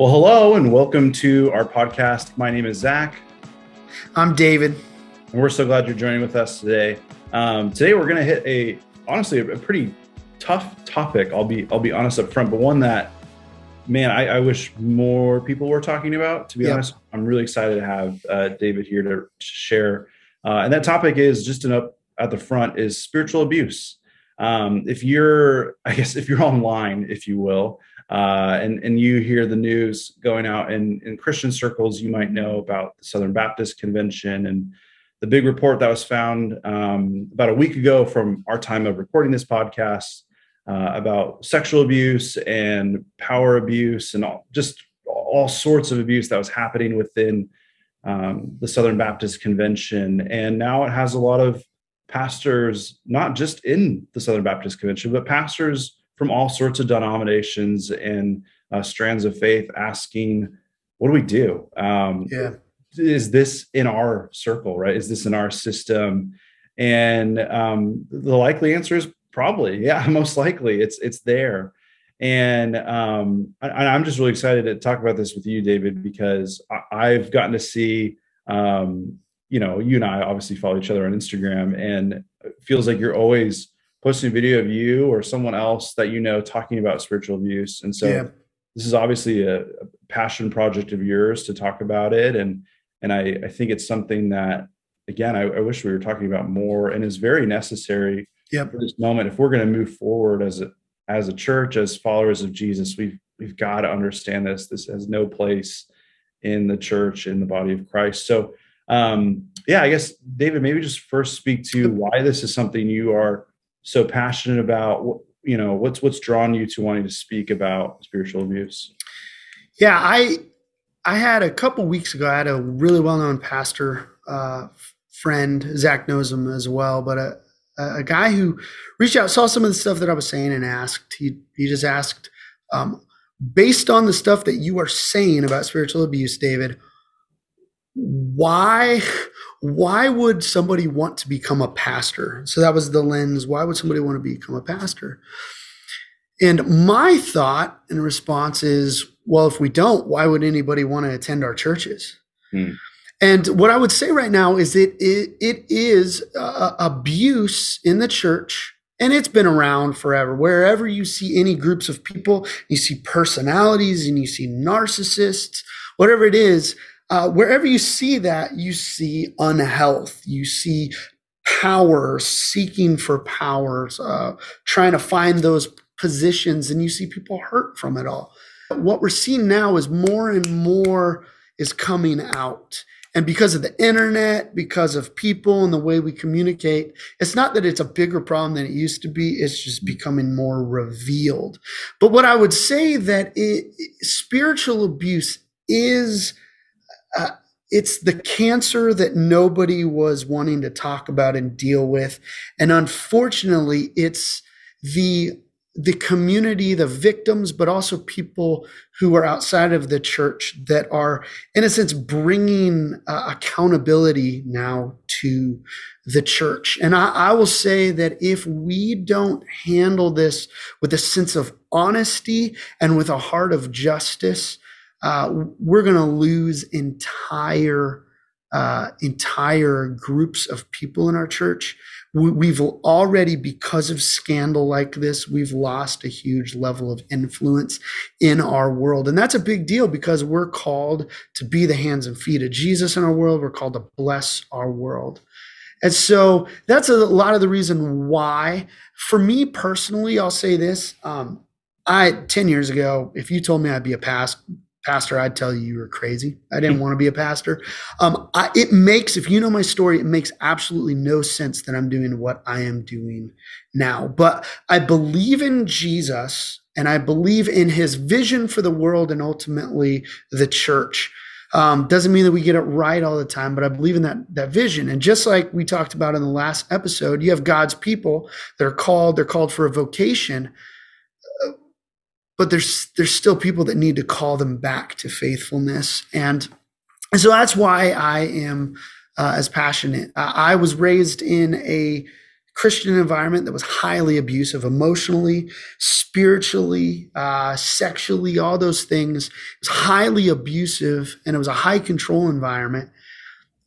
Well, hello and welcome to our podcast. My name is Zach. I'm David. And we're so glad you're joining with us today. Um, today we're going to hit a honestly a, pretty tough topic. I'll be I'll be honest up front, but one that man I, I wish more people were talking about. To be yep. honest, I'm really excited to have uh, David here to share. Uh, and that topic is just an up at the front is spiritual abuse. Um, if you're, I guess, if you're online, if you will, uh, and and you hear the news going out in in Christian circles, you might know about the Southern Baptist Convention and the big report that was found um, about a week ago from our time of recording this podcast uh, about sexual abuse and power abuse and all, just all sorts of abuse that was happening within um, the Southern Baptist Convention, and now it has a lot of pastors, not just in the Southern Baptist Convention, but pastors from all sorts of denominations and uh, strands of faith asking, what do we do? Um, yeah. Is this in our circle, right? Is this in our system? And um, the likely answer is probably, yeah, most likely it's it's there. And um, I, am just really excited to talk about this with you, David, because I, have gotten to see, um, you know, you and I obviously follow each other on Instagram, and it feels like you're always posting a video of you or someone else that you know talking about spiritual abuse. And so yeah. this is obviously a, a, passion project of yours to talk about it. And and I, I think it's something that again I, I wish we were talking about more and is very necessary for this moment. If we're going to move forward as a as a church, as followers of Jesus, we've we've got to understand this. This has no place in the church, in the body of Christ. So um yeah, I guess David, maybe just first speak to why this is something you are so passionate about you know what's what's drawn you to wanting to speak about spiritual abuse? Yeah i i had a couple weeks ago i had a really well-known pastor uh, friend zach knows him as well but a, a guy who reached out saw some of the stuff that i was saying and asked. He, he just asked um, based on the stuff that you are saying about spiritual abuse david why why would somebody want to become a pastor? So that was the lens. Why would somebody want to become a pastor? And my thought and response is, well, if we don't, why would anybody want to attend our churches? Hmm. And what I would say right now is that it, it is uh, abuse in the church, and it's been around forever. Wherever you see any groups of people, you see personalities and you see narcissists, whatever it is, uh, wherever you see that, you see unhealth, you see power, seeking for powers, uh, trying to find those positions, and you see people hurt from it all. What we're seeing now is more and more is coming out. And because of the internet, because of people and the way we communicate, it's not that it's a bigger problem than it used to be. It's just becoming more revealed. But what I would say that it, spiritual abuse is uh, it's the cancer that nobody was wanting to talk about and deal with. And unfortunately, it's the the community, the victims, but also people who are outside of the church that are, in a sense, bringing uh, accountability now to the church. And I, I will say that if we don't handle this with a sense of honesty and with a heart of justice, uh, we're going to lose entire uh, entire groups of people in our church. We, have already, because of scandal like this, we've lost a huge level of influence in our world. And that's a big deal because we're called to be the hands and feet of Jesus in our world. We're called to bless our world. And so that's a lot of the reason why. For me personally, I'll say this. Um, I, 10 years ago, if you told me I'd be a past, pastor, I'd tell you you were crazy. I didn't want to be a pastor. Um, I, it makes, if you know my story, it makes absolutely no sense that I'm doing what I am doing now. But I believe in Jesus and I believe in his vision for the world and ultimately the church. Um, doesn't mean that we get it right all the time, but I believe in that that vision. And just like we talked about in the last episode, you have God's people that are called. They're called for a vocation but there's there's still people that need to call them back to faithfulness and, and so that's why i am uh, as passionate i was raised in a Christian environment that was highly abusive emotionally, spiritually, uh, sexually, all those things. It was highly abusive and it was a high control environment.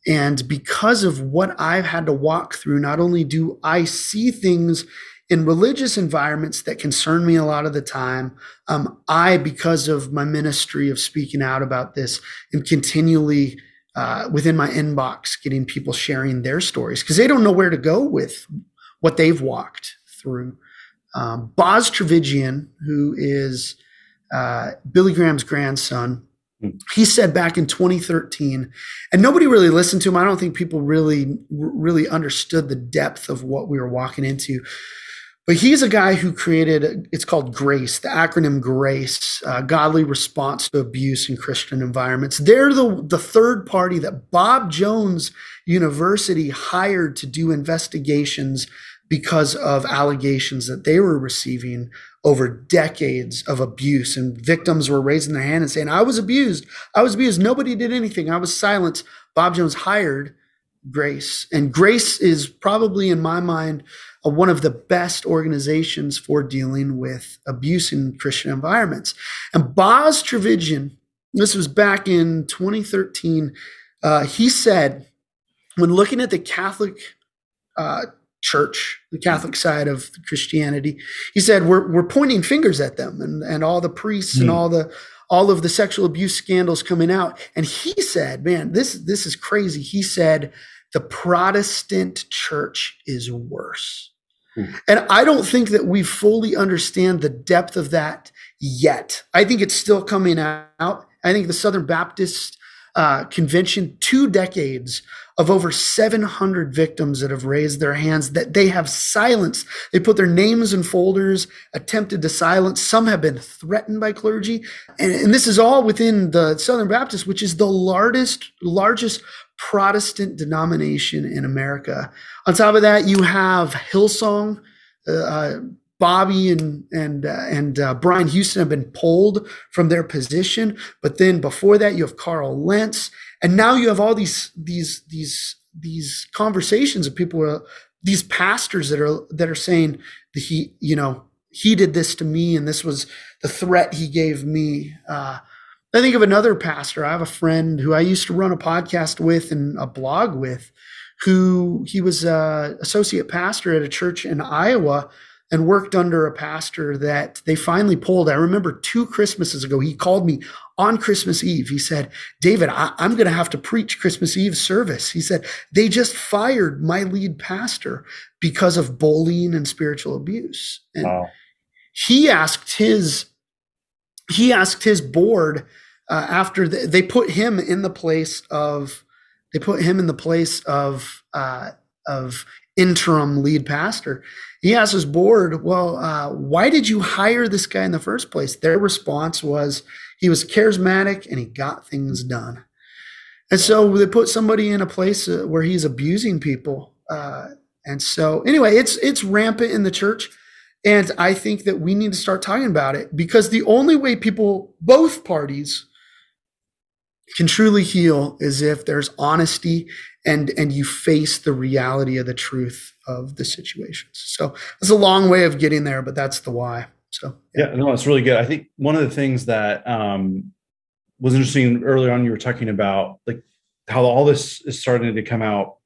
And because of what I've had to walk through, not only do I see things in religious environments that concern me a lot of the time, um, I, because of my ministry of speaking out about this and continually uh, within my inbox, getting people sharing their stories because they don't know where to go with what they've walked through. Um, Boz Tchividjian, who is uh, Billy Graham's grandson, hmm. he said back in 2013, and nobody really listened to him. I don't think people really, really understood the depth of what we were walking into. But he's a guy who created, it's called GRACE, the acronym GRACE, uh, Godly Response to Abuse in Christian Environments. They're the, the third party that Bob Jones University hired to do investigations because of allegations that they were receiving over decades of abuse. And victims were raising their hand and saying, I was abused. I was abused. Nobody did anything. I was silent. Bob Jones hired Grace. And Grace is probably, in my mind, one of the best organizations for dealing with abuse in Christian environments. And Boz Tchividjian, this was back in 2013, uh, he said, when looking at the Catholic uh, church, the Catholic side of Christianity. He said, we're, we're pointing fingers at them and, and all the priests mm. and hmm. all the, all of the sexual abuse scandals coming out. And he said, man, this, this is crazy. He said, the Protestant church is worse. And I don't think that we fully understand the depth of that yet. I think it's still coming out. I think the Southern Baptist uh, Convention, two decades of over 700 victims that have raised their hands that they have silenced. They put their names in folders, attempted to silence. Some have been threatened by clergy. And, and this is all within the Southern Baptist, which is the largest, largest Protestant denomination in America. On top of that, you have Hillsong. Uh, uh Bobbie and and uh, and uh, Brian Houston have been pulled from their position, but then before that, you have Carl Lentz and now you have all these these these these conversations of people are, these pastors that are that are saying that he you know he did this to me and this was the threat he gave me. Uh, i think of another pastor. I have a friend who i used to run a podcast with and a blog with who he was a associate pastor at a church in iowa and worked under a pastor that they finally pulled. I remember two Christmases ago, he called me on Christmas Eve. He said, David, I, am going to have to preach Christmas Eve service. He said, they just fired my lead pastor because of bullying and spiritual abuse. And wow. he asked his, he asked his board uh, after the, they put him in the place of, they put him in the place of, uh, of interim lead pastor. He asked his board, Well, uh, why did you hire this guy in the first place? Their response was he was charismatic and he got things done. And so they put somebody in a place uh, where he's abusing people. Uh, and so, anyway, it's it's rampant in the church. And I think that we need to start talking about it because the only way people, both parties, can truly heal is if there's honesty and and you face the reality of the truth of the situations. So it's a long way of getting there, but that's the why. So yeah, yeah no, it's really good. I think one of the things that um, was interesting earlier on, you were talking about like how all this is starting to come out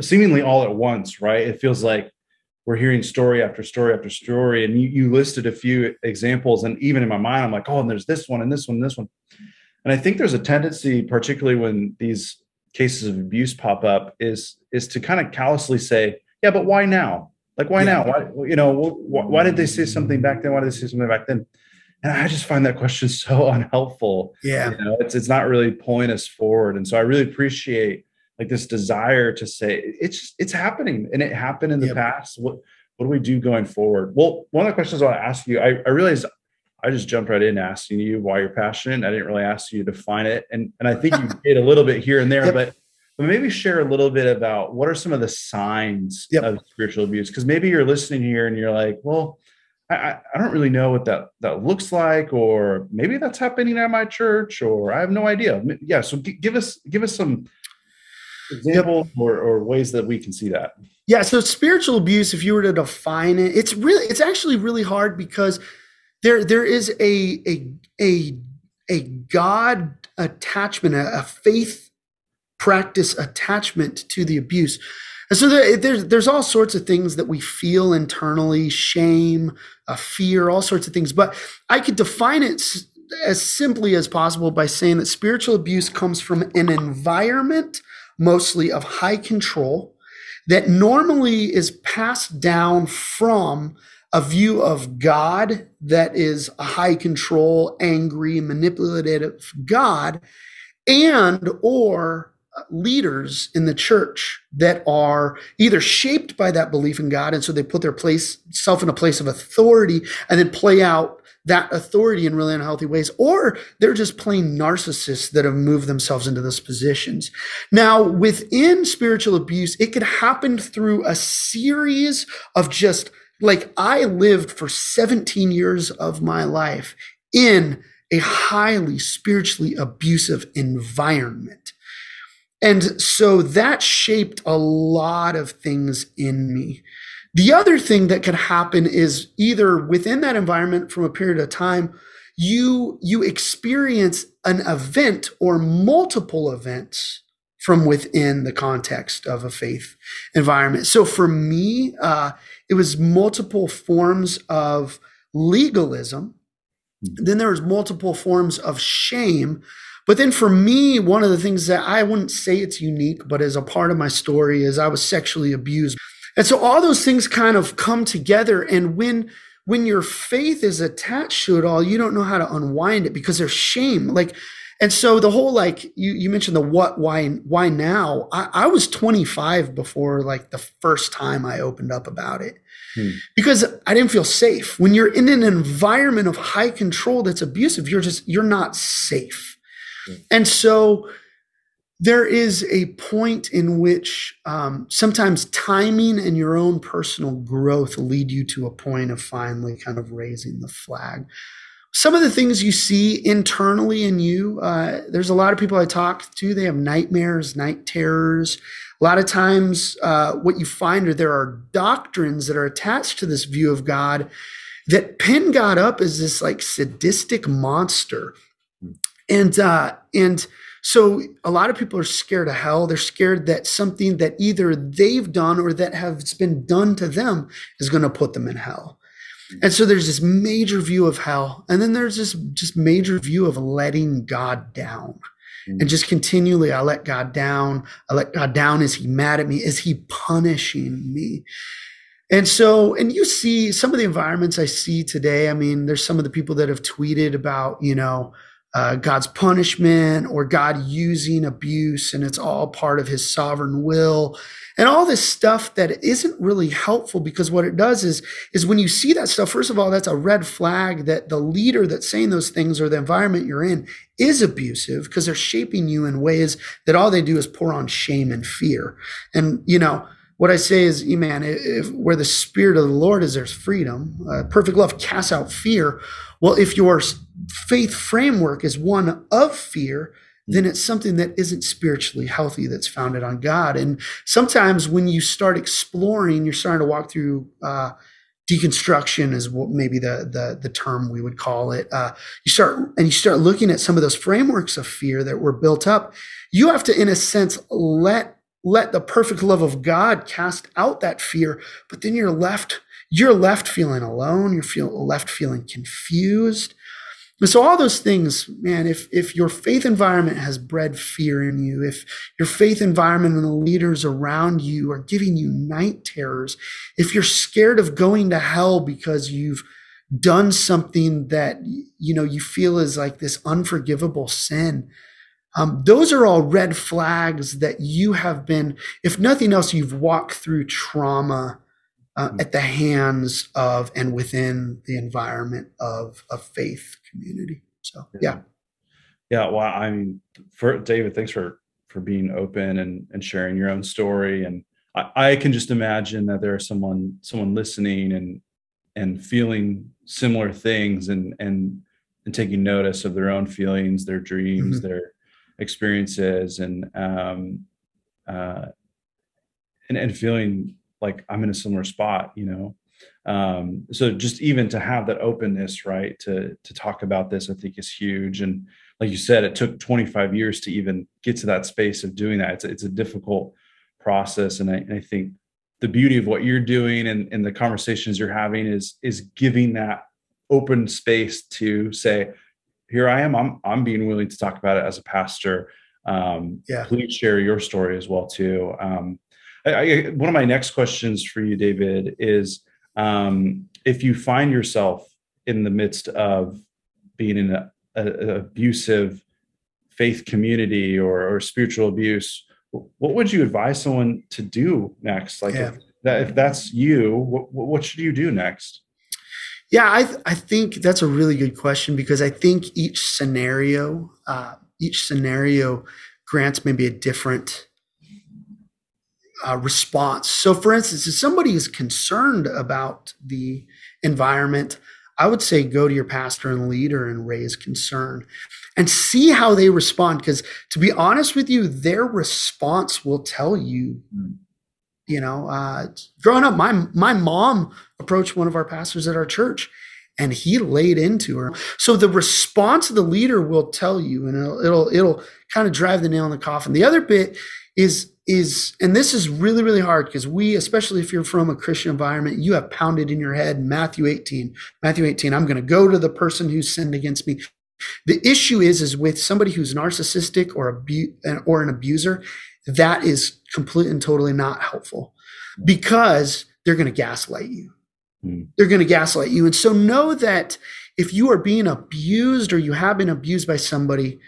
seemingly all at once, right? It feels like we're hearing story after story after story, and you, you listed a few examples, and even in my mind, I'm like, oh, and there's this one and this one, and this one. And I think there's a tendency, particularly when these cases of abuse pop up, is is to kind of callously say, "Yeah, but why now? Like, why yeah. now? Why you know why, why, did they say something back then? Why did they say something back then?" And I just find that question so unhelpful. Yeah, you know, it's it's not really pulling us forward. And so I really appreciate like this desire to say it's it's happening and it happened in the yep. past. What what do we do going forward? Well, one of the questions I want to ask you, I, I realized I just jumped right in asking you why you're passionate. I didn't really ask you to define it, and and I think you did a little bit here and there, yep. but but maybe share a little bit about what are some of the signs yep. of spiritual abuse? Because maybe you're listening here and you're like, well, I, I don't really know what that that looks like, or maybe that's happening at my church, or I have no idea. Yeah, so g- give us give us some examples yep. or, or ways that we can see that. Yeah, so spiritual abuse, if you were to define it, it's really it's actually really hard because there there is a a a a God attachment, a, a faith practice attachment to the abuse. And so there, there's there's all sorts of things that we feel internally, shame, uh, fear, all sorts of things. But I could define it as simply as possible by saying that spiritual abuse comes from an environment mostly of high control that normally is passed down from a view of God that is a high control, angry, manipulative God, and or leaders in the church that are either shaped by that belief in God, and so they put their place self in a place of authority and then play out that authority in really unhealthy ways, or they're just plain narcissists that have moved themselves into those positions. Now, within spiritual abuse, it could happen through a series of just like I lived for 17 years of my life in a highly spiritually abusive environment. And so that shaped a lot of things in me. The other thing that could happen is either within that environment from a period of time, you you experience an event or multiple events from within the context of a faith environment. So for me, uh, it was multiple forms of legalism. Hmm. Then there was multiple forms of shame. But then for me, one of the things that I wouldn't say it's unique, but as a part of my story is I was sexually abused and so all those things kind of come together. And when when your faith is attached to it all, you don't know how to unwind it because there's shame. Like, and so the whole like you you mentioned the what, why, why now? I, I was 25 before like the first time I opened up about it. Hmm. Because I didn't feel safe. When you're in an environment of high control that's abusive, you're just you're not safe. Hmm. And so there is a point in which um, sometimes timing and your own personal growth lead you to a point of finally kind of raising the flag. Some of the things you see internally in you, uh, there's a lot of people I talk to, they have nightmares, night terrors. A lot of times, uh, what you find are there are doctrines that are attached to this view of God that pin God up as this like sadistic monster. And, uh, and, so a lot of people are scared of hell. They're scared that something that either they've done or that has been done to them is going to put them in hell. And so there's this major view of hell. And then there's this just major view of letting God down. And just continually, I let God down. I let God down. Is he mad at me? Is he punishing me? And so, and you see some of the environments I see today. I mean, there's some of the people that have tweeted about, you know, uh, God's punishment or God using abuse, and it's all part of his sovereign will. And all this stuff that isn't really helpful because what it does is, is when you see that stuff, first of all, that's a red flag that the leader that's saying those things or the environment you're in is abusive because they're shaping you in ways that all they do is pour on shame and fear. And, you know, what I say is, man, if, where the spirit of the Lord is, there's freedom. Uh, perfect love casts out fear. Well, if your faith framework is one of fear, then it's something that isn't spiritually healthy that's founded on God. And sometimes when you start exploring, you're starting to walk through uh, deconstruction is what maybe the, the the term we would call it. Uh, you start and you start looking at some of those frameworks of fear that were built up. You have to, in a sense, let let the perfect love of God cast out that fear, but then you're left you're left feeling alone. You're feel, left feeling confused. And so all those things, man, if, if your faith environment has bred fear in you, if your faith environment and the leaders around you are giving you night terrors, if you're scared of going to hell because you've done something that, you know, you feel is like this unforgivable sin, um, those are all red flags that you have been, if nothing else, you've walked through trauma uh, mm-hmm. at the hands of and within the environment of a faith community. So yeah. Yeah. Well, I mean, for David, thanks for for being open and and sharing your own story. And I, I can just imagine that there's someone someone listening and and feeling similar things and and and taking notice of their own feelings, their dreams, mm-hmm. their experiences, and um, uh, and and feeling like I'm in a similar spot, you know. Um, so just even to have that openness, right, to to talk about this, I think is huge. And like you said, it took 25 years to even get to that space of doing that. It's it's a difficult process, and I, and I think the beauty of what you're doing and, and the conversations you're having is is giving that open space to say, here I am. I'm I'm being willing to talk about it as a pastor. Um, yeah. Please share your story as well too. Um, I, I, one of my next questions for you, David, is um, if you find yourself in the midst of being in an abusive faith community or, or, spiritual abuse, what would you advise someone to do next? Like yeah. if, that, if that's you, what, what should you do next? Yeah, I, th- I think that's a really good question because I think each scenario, uh, each scenario grants maybe a different uh, response. So, for instance, if somebody is concerned about the environment, I would say go to your pastor and leader and raise concern and see how they respond. Because to be honest with you, their response will tell you. Mm you know, uh, growing up, my my mom approached one of our pastors at our church, and he laid into her. So the response of the leader will tell you, and it'll it'll, it'll kind of drive the nail in the coffin. The other bit is is, and this is really really hard because we, especially if you're from a Christian environment, you have pounded in your head Matthew 18, Matthew 18. I'm going to go to the person who sinned against me. The issue is, is with somebody who's narcissistic or abu- or an abuser, that is completely and totally not helpful because they're going to gaslight you. Mm. They're going to gaslight you. And so know that if you are being abused or you have been abused by somebody,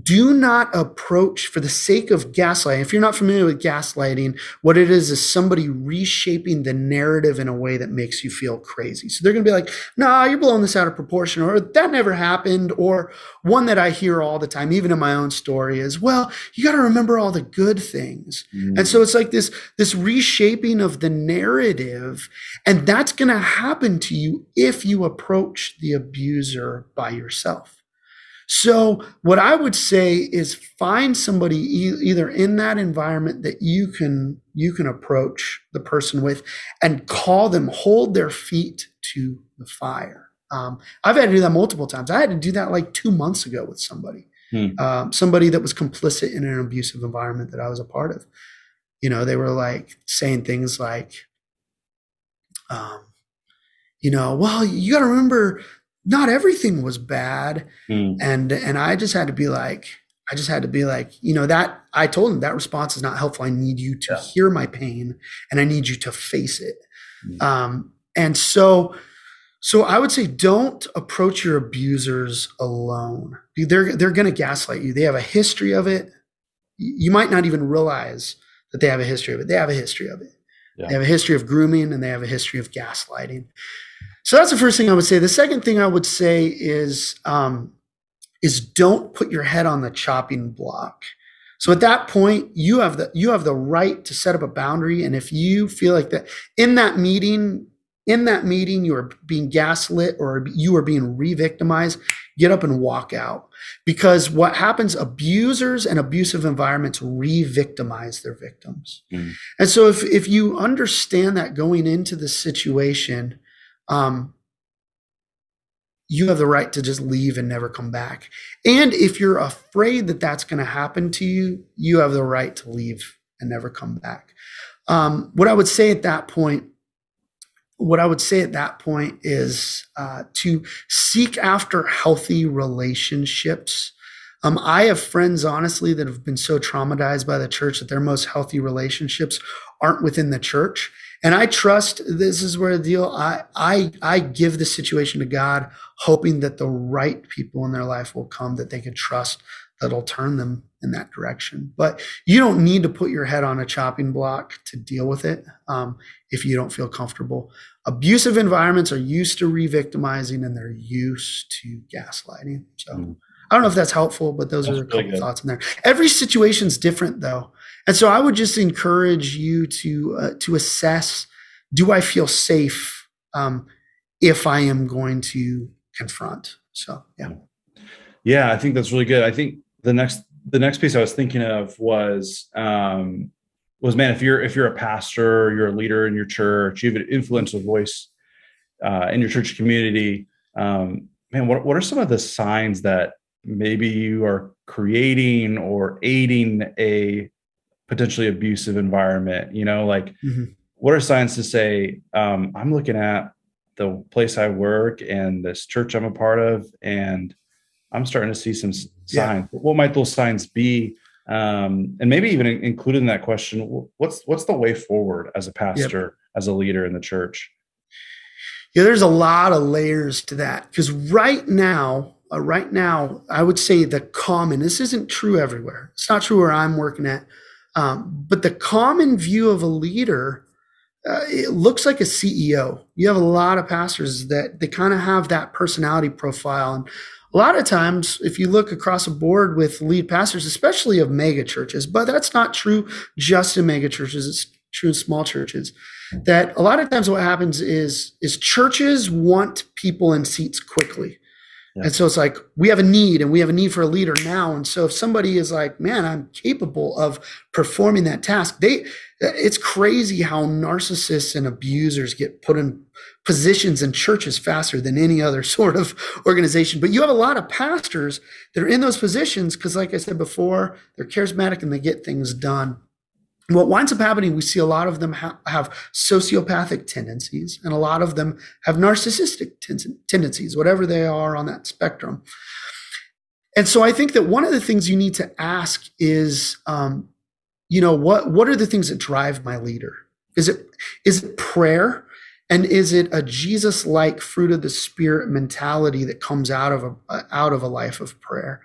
do not approach for the sake of gaslighting. If you're not familiar with gaslighting, what it is is somebody reshaping the narrative in a way that makes you feel crazy. So they're going to be like, nah, you're blowing this out of proportion, or that never happened. Or one that I hear all the time, even in my own story, is, well, you got to remember all the good things. Mm. And so it's like this, this reshaping of the narrative. And that's going to happen to you if you approach the abuser by yourself. So, what I would say is find somebody e- either in that environment that you can you can approach the person with, and call them, hold their feet to the fire. Um, I've had to do that multiple times. I had to do that like two months ago with somebody, hmm. um, somebody that was complicit in an abusive environment that I was a part of. You know, they were like saying things like, um, you know, well, you got to remember not everything was bad. Mm. And and I just had to be like, I just had to be like, you know, that I told him that response is not helpful. I need you to yeah. hear my pain and I need you to face it. Mm. Um, and so so I would say don't approach your abusers alone. They're they're gonna gaslight you. They have a history of it. You might not even realize that they have a history of it. They have a history of it. Yeah. They have a history of grooming and they have a history of gaslighting. So that's the first thing I would say. The second thing I would say is um, is don't put your head on the chopping block. So at that point, you have the you have the right to set up a boundary, and if you feel like that in that meeting, in that meeting, you are being gaslit or you are being re-victimized, get up and walk out. Because what happens, abusers and abusive environments re-victimize their victims. Mm. And so if if you understand that going into the situation, um, you have the right to just leave and never come back. And if you're afraid that that's going to happen to you, you have the right to leave and never come back. Um, what I would say at that point, what I would say at that point is uh, to seek after healthy relationships. Um, I have friends, honestly, that have been so traumatized by the church that their most healthy relationships aren't within the church. And I trust this is where the deal. I I I give the situation to God, hoping that the right people in their life will come that they can trust that'll turn them in that direction. But you don't need to put your head on a chopping block to deal with it um, if you don't feel comfortable. Abusive environments are used to re-victimizing and they're used to gaslighting. So mm. I don't know if that's helpful, but those that's are a couple thoughts in there. Every situation's different though. And so I would just encourage you to uh, to assess: Do I feel safe um, if I am going to confront? So yeah, yeah, I think that's really good. I think the next the next piece I was thinking of was um, was man if you're if you're a pastor you're a leader in your church you have an influential voice uh, in your church community um, man what, what are some of the signs that maybe you are creating or aiding a potentially abusive environment you know like mm-hmm. what are signs to say um, i'm looking at the place i work and this church i'm a part of and i'm starting to see some signs yeah. what might those signs be um, and maybe even included in that question what's what's the way forward as a pastor yep. as a leader in the church yeah there's a lot of layers to that because right now uh, right now i would say the common this isn't true everywhere it's not true where i'm working at um, but the common view of a leader uh, it looks like a ceo you have a lot of pastors that they kind of have that personality profile and a lot of times, if you look across the board with lead pastors, especially of mega churches, but that's not true just in mega churches, it's true in small churches, that a lot of times what happens is, is churches want people in seats quickly. Yeah. And so it's like we have a need and we have a need for a leader now. And so if somebody is like, man, I'm capable of performing that task, they it's crazy how narcissists and abusers get put in positions in churches faster than any other sort of organization. But you have a lot of pastors that are in those positions because, like I said before, they're charismatic and they get things done. What winds up happening, we see a lot of them ha- have sociopathic tendencies, and a lot of them have narcissistic ten- tendencies, whatever they are on that spectrum. And so I think that one of the things you need to ask is, um, you know, what what are the things that drive my leader? Is it is it prayer? And is it a Jesus like fruit of the spirit mentality that comes out of a, out of a life of prayer?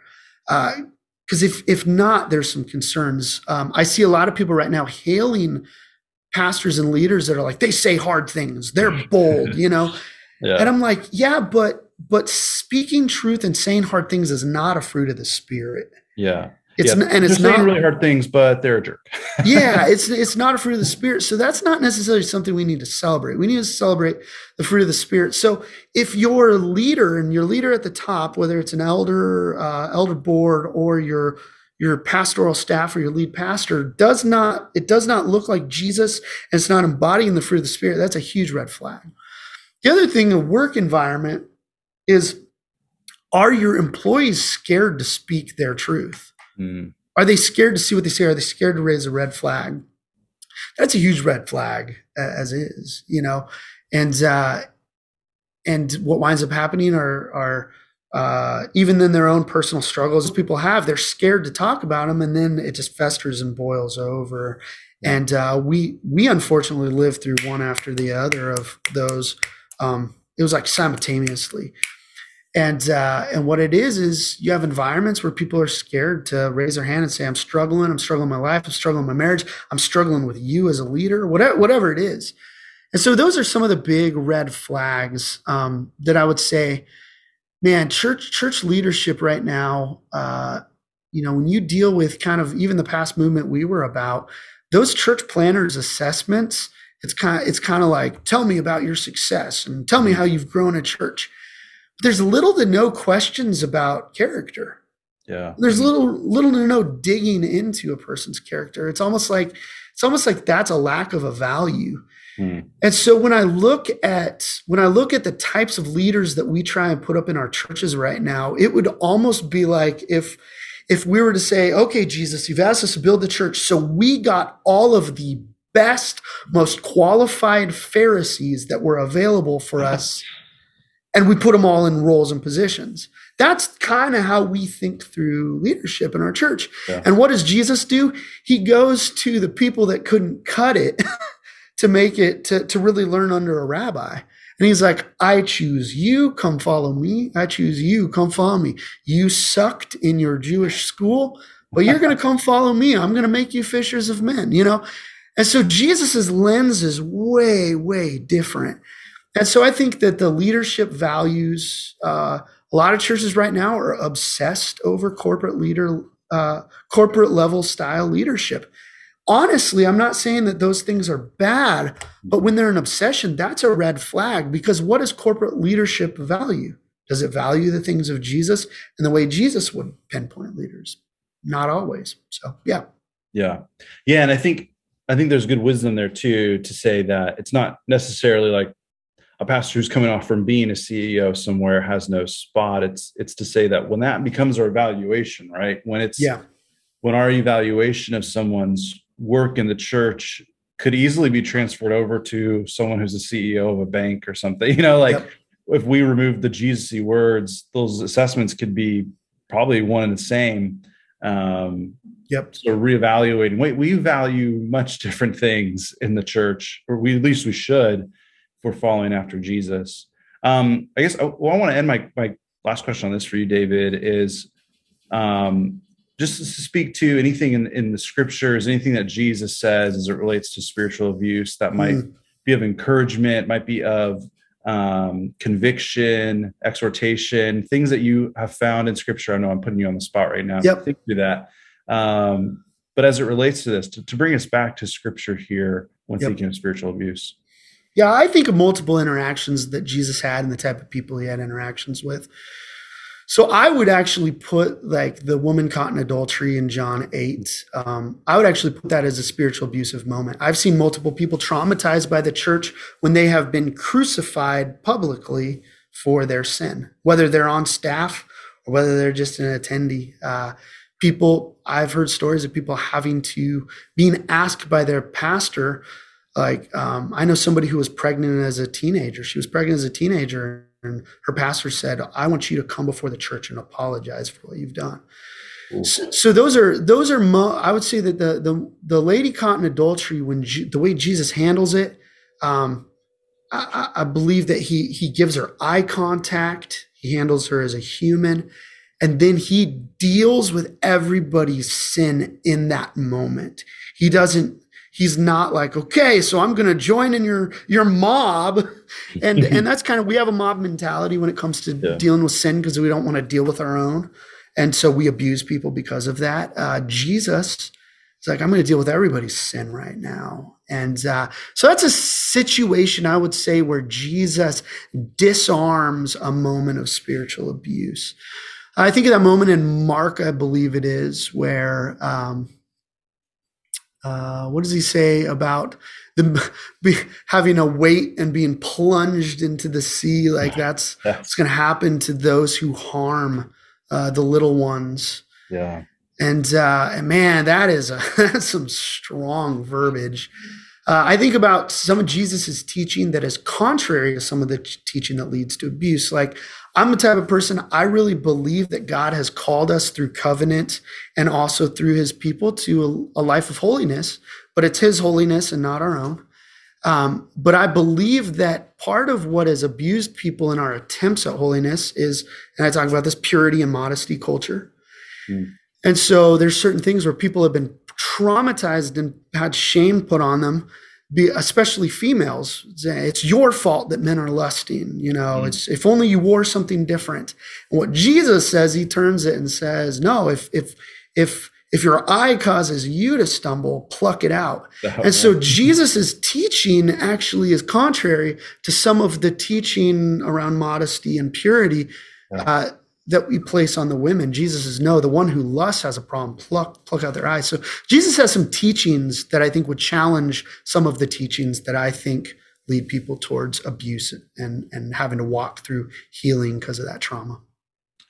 Because if, if not, there's some concerns. Um, I see a lot of people right now hailing pastors and leaders that are like, they say hard things, they're bold, you know? Yeah. And I'm like, yeah, but but speaking truth and saying hard things is not a fruit of the spirit. Yeah. It's yeah, and it's not really hard things, but they're a jerk. yeah, it's it's not a fruit of the spirit. So that's not necessarily something we need to celebrate. We need to celebrate the fruit of the spirit. So if your leader and your leader at the top, whether it's an elder, uh, elder board, or your your pastoral staff or your lead pastor, does not it does not look like Jesus and it's not embodying the fruit of the spirit. That's a huge red flag. The other thing, a work environment is are your employees scared to speak their truth? Mm. Are they scared to see what they say? Are they scared to raise a red flag? That's a huge red flag as is, you know, and uh, and what winds up happening are are uh, even in their own personal struggles people have, they're scared to talk about them, and then it just festers and boils over. And uh, we we unfortunately lived through one after the other of those. Um, it was like simultaneously. And uh, and what it is is you have environments where people are scared to raise their hand and say, "I'm struggling. I'm struggling in my life. I'm struggling in my marriage. I'm struggling with you as a leader. Whatever whatever it is." And so those are some of the big red flags um, that I would say, man, church church leadership right now. Uh, you know, when you deal with kind of even the past movement we were about, those church planters assessments, it's kind of it's kind of like, tell me about your success and tell me how you've grown a church there's little to no questions about character. Yeah. There's little little to no digging into a person's character. It's almost like it's almost like that's a lack of a value. Hmm. And so when I look at when I look at the types of leaders that we try and put up in our churches right now, it would almost be like if if we were to say, okay, Jesus, you've asked us to build the church. So we got all of the best, most qualified Pharisees that were available for us and we put them all in roles and positions. That's kind of how we think through leadership in our church. Yeah. And what does Jesus do? He goes to the people that couldn't cut it to make it to, to really learn under a rabbi. And he's like, I choose you, come follow me. I choose you, come follow me. You sucked in your Jewish school, but you're going to come follow me. I'm going to make you fishers of men, you know? And so Jesus's lens is way, way different. And so I think that the leadership values, uh, a lot of churches right now are obsessed over corporate leader, uh, corporate level style leadership. Honestly, I'm not saying that those things are bad, but when they're an obsession, that's a red flag because what does corporate leadership value? Does it value the things of Jesus and the way Jesus would pinpoint leaders? Not always. So, yeah. Yeah. Yeah. And I think I think there's good wisdom there too to say that it's not necessarily like a pastor who's coming off from being a CEO somewhere has no spot. It's it's to say that when that becomes our evaluation, right? When it's yeah, when our evaluation of someone's work in the church could easily be transferred over to someone who's a CEO of a bank or something. You know, like yep. if we remove the Jesus words, those assessments could be probably one and the same. Um, yep. So reevaluating. Wait, we value much different things in the church, or we at least we should, we're following after Jesus. Um, I guess oh, well, I want to end my my last question on this for you, David, is um, just to speak to anything in, in the scriptures, anything that Jesus says as it relates to spiritual abuse that might mm. be of encouragement, might be of um, conviction, exhortation, things that you have found in scripture. I know I'm putting you on the spot right now. Yep. Think through that. Um, but as it relates to this, to, to, bring us back to scripture here when yep. thinking of spiritual abuse. Yeah, I think of multiple interactions that Jesus had and the type of people he had interactions with. So I would actually put like the woman caught in adultery in John 8. Um, I would actually put that as a spiritual abusive moment. I've seen multiple people traumatized by the church when they have been crucified publicly for their sin, whether they're on staff or whether they're just an attendee. Uh, people, I've heard stories of people having to, being asked by their pastor, like, um, I know somebody who was pregnant as a teenager. She was pregnant as a teenager and her pastor said, "I want you to come before the church and apologize for what you've done." So, so, those are those are mo- I would say that the the the lady caught in adultery when the way Jesus handles it, um, I, I believe that he he gives her eye contact. He handles her as a human, and then he deals with everybody's sin in that moment. He doesn't he's not like okay so i'm going to join in your your mob. And and that's kind of we have a mob mentality when it comes to yeah. dealing with sin because we don't want to deal with our own. And so we abuse people because of that. Uh, jesus is like i'm going to deal with everybody's sin right now. And uh, so that's a situation i would say where jesus disarms a moment of spiritual abuse. I think of that moment in mark i believe it is where um, uh, what does he say about the be, having a weight and being plunged into the sea? Like that's what's going to happen to those who harm uh, the little ones. Yeah. And, uh, and man, that is a, that's some strong verbiage. Uh, I think about some of Jesus's teaching that is contrary to some of the teaching that leads to abuse. Like I'm the type of person, I really believe that God has called us through covenant and also through his people to a, a life of holiness, but it's his holiness and not our own. Um, but I believe that part of what has abused people in our attempts at holiness is, and I talk about this purity and modesty culture. Mm. And so there's certain things where people have been traumatized and had shame put on them be especially females it's your fault that men are lusting you know? Mm. it's if only you wore something different. And what jesus says he turns it and says no if if if if your eye causes you to stumble pluck it out. And so jesus's teaching actually is contrary to some of the teaching around modesty and purity uh, that we place on the women. Jesus is no, the one who lusts has a problem. Pluck, pluck out their eyes. So Jesus has some teachings that I think would challenge some of the teachings that I think lead people towards abuse and and having to walk through healing because of that trauma.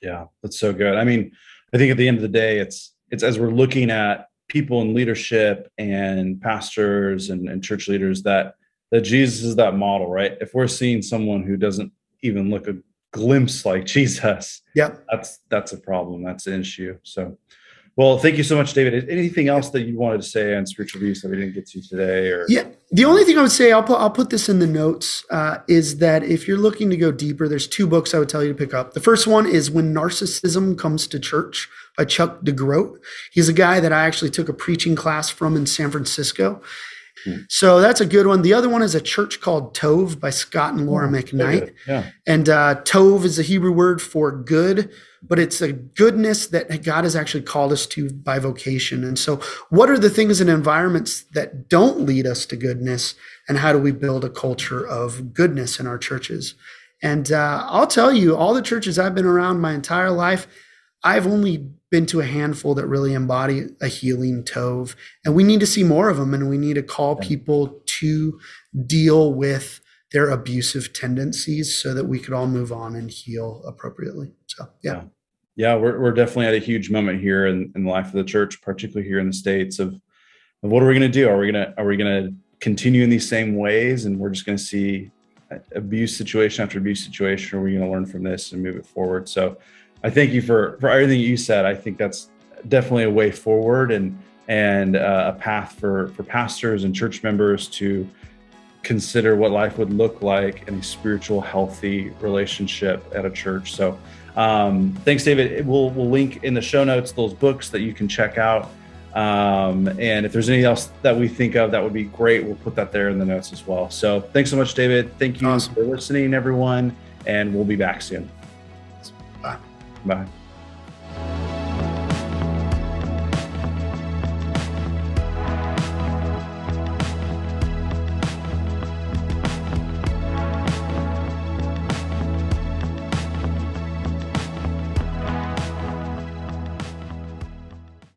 Yeah, that's so good. I mean, I think at the end of the day, it's it's as we're looking at people in leadership and pastors and, and church leaders that that Jesus is that model, right? If we're seeing someone who doesn't even look a glimpse like Jesus, yeah, that's that's a problem. That's an issue. So, well, thank you so much, David. Anything else that you wanted to say on spiritual abuse that we didn't get to today? Or yeah, the only thing I would say, I'll put I'll put this in the notes, uh, is that if you're looking to go deeper, there's two books I would tell you to pick up. The first one is When Narcissism Comes to Church by Chuck DeGroat. He's a guy that I actually took a preaching class from in San Francisco. So that's a good one. The other one is a church called Tov by Scot and Laura oh, McKnight. Yeah. And uh, Tov is a Hebrew word for good, but it's a goodness that God has actually called us to by vocation. And so, what are the things and environments that don't lead us to goodness? And how do we build a culture of goodness in our churches? And uh, I'll tell you, all the churches I've been around my entire life, I've only been to a handful that really embody a healing tov, and we need to see more of them, and we need to call people to deal with their abusive tendencies so that we could all move on and heal appropriately. So, yeah. yeah. We're, we're definitely at a huge moment here in, in the life of the church particularly here in the states of, of what are we going to do? Are we going to are we going to continue in these same ways and we're just going to see abuse situation after abuse situation? Or are we going to learn from this and move it forward? So i thank you for for everything you said i think that's definitely a way forward and and uh, a path for for pastors and church members to consider what life would look like in a spiritual healthy relationship at a church so um, thanks, David. We'll we'll link in the show notes those books that you can check out. Um, and if there's anything else that we think of, that would be great. We'll put that there in the notes as well. So thanks so much, David. Thank you Awesome. for listening, everyone, and we'll be back soon. Bye.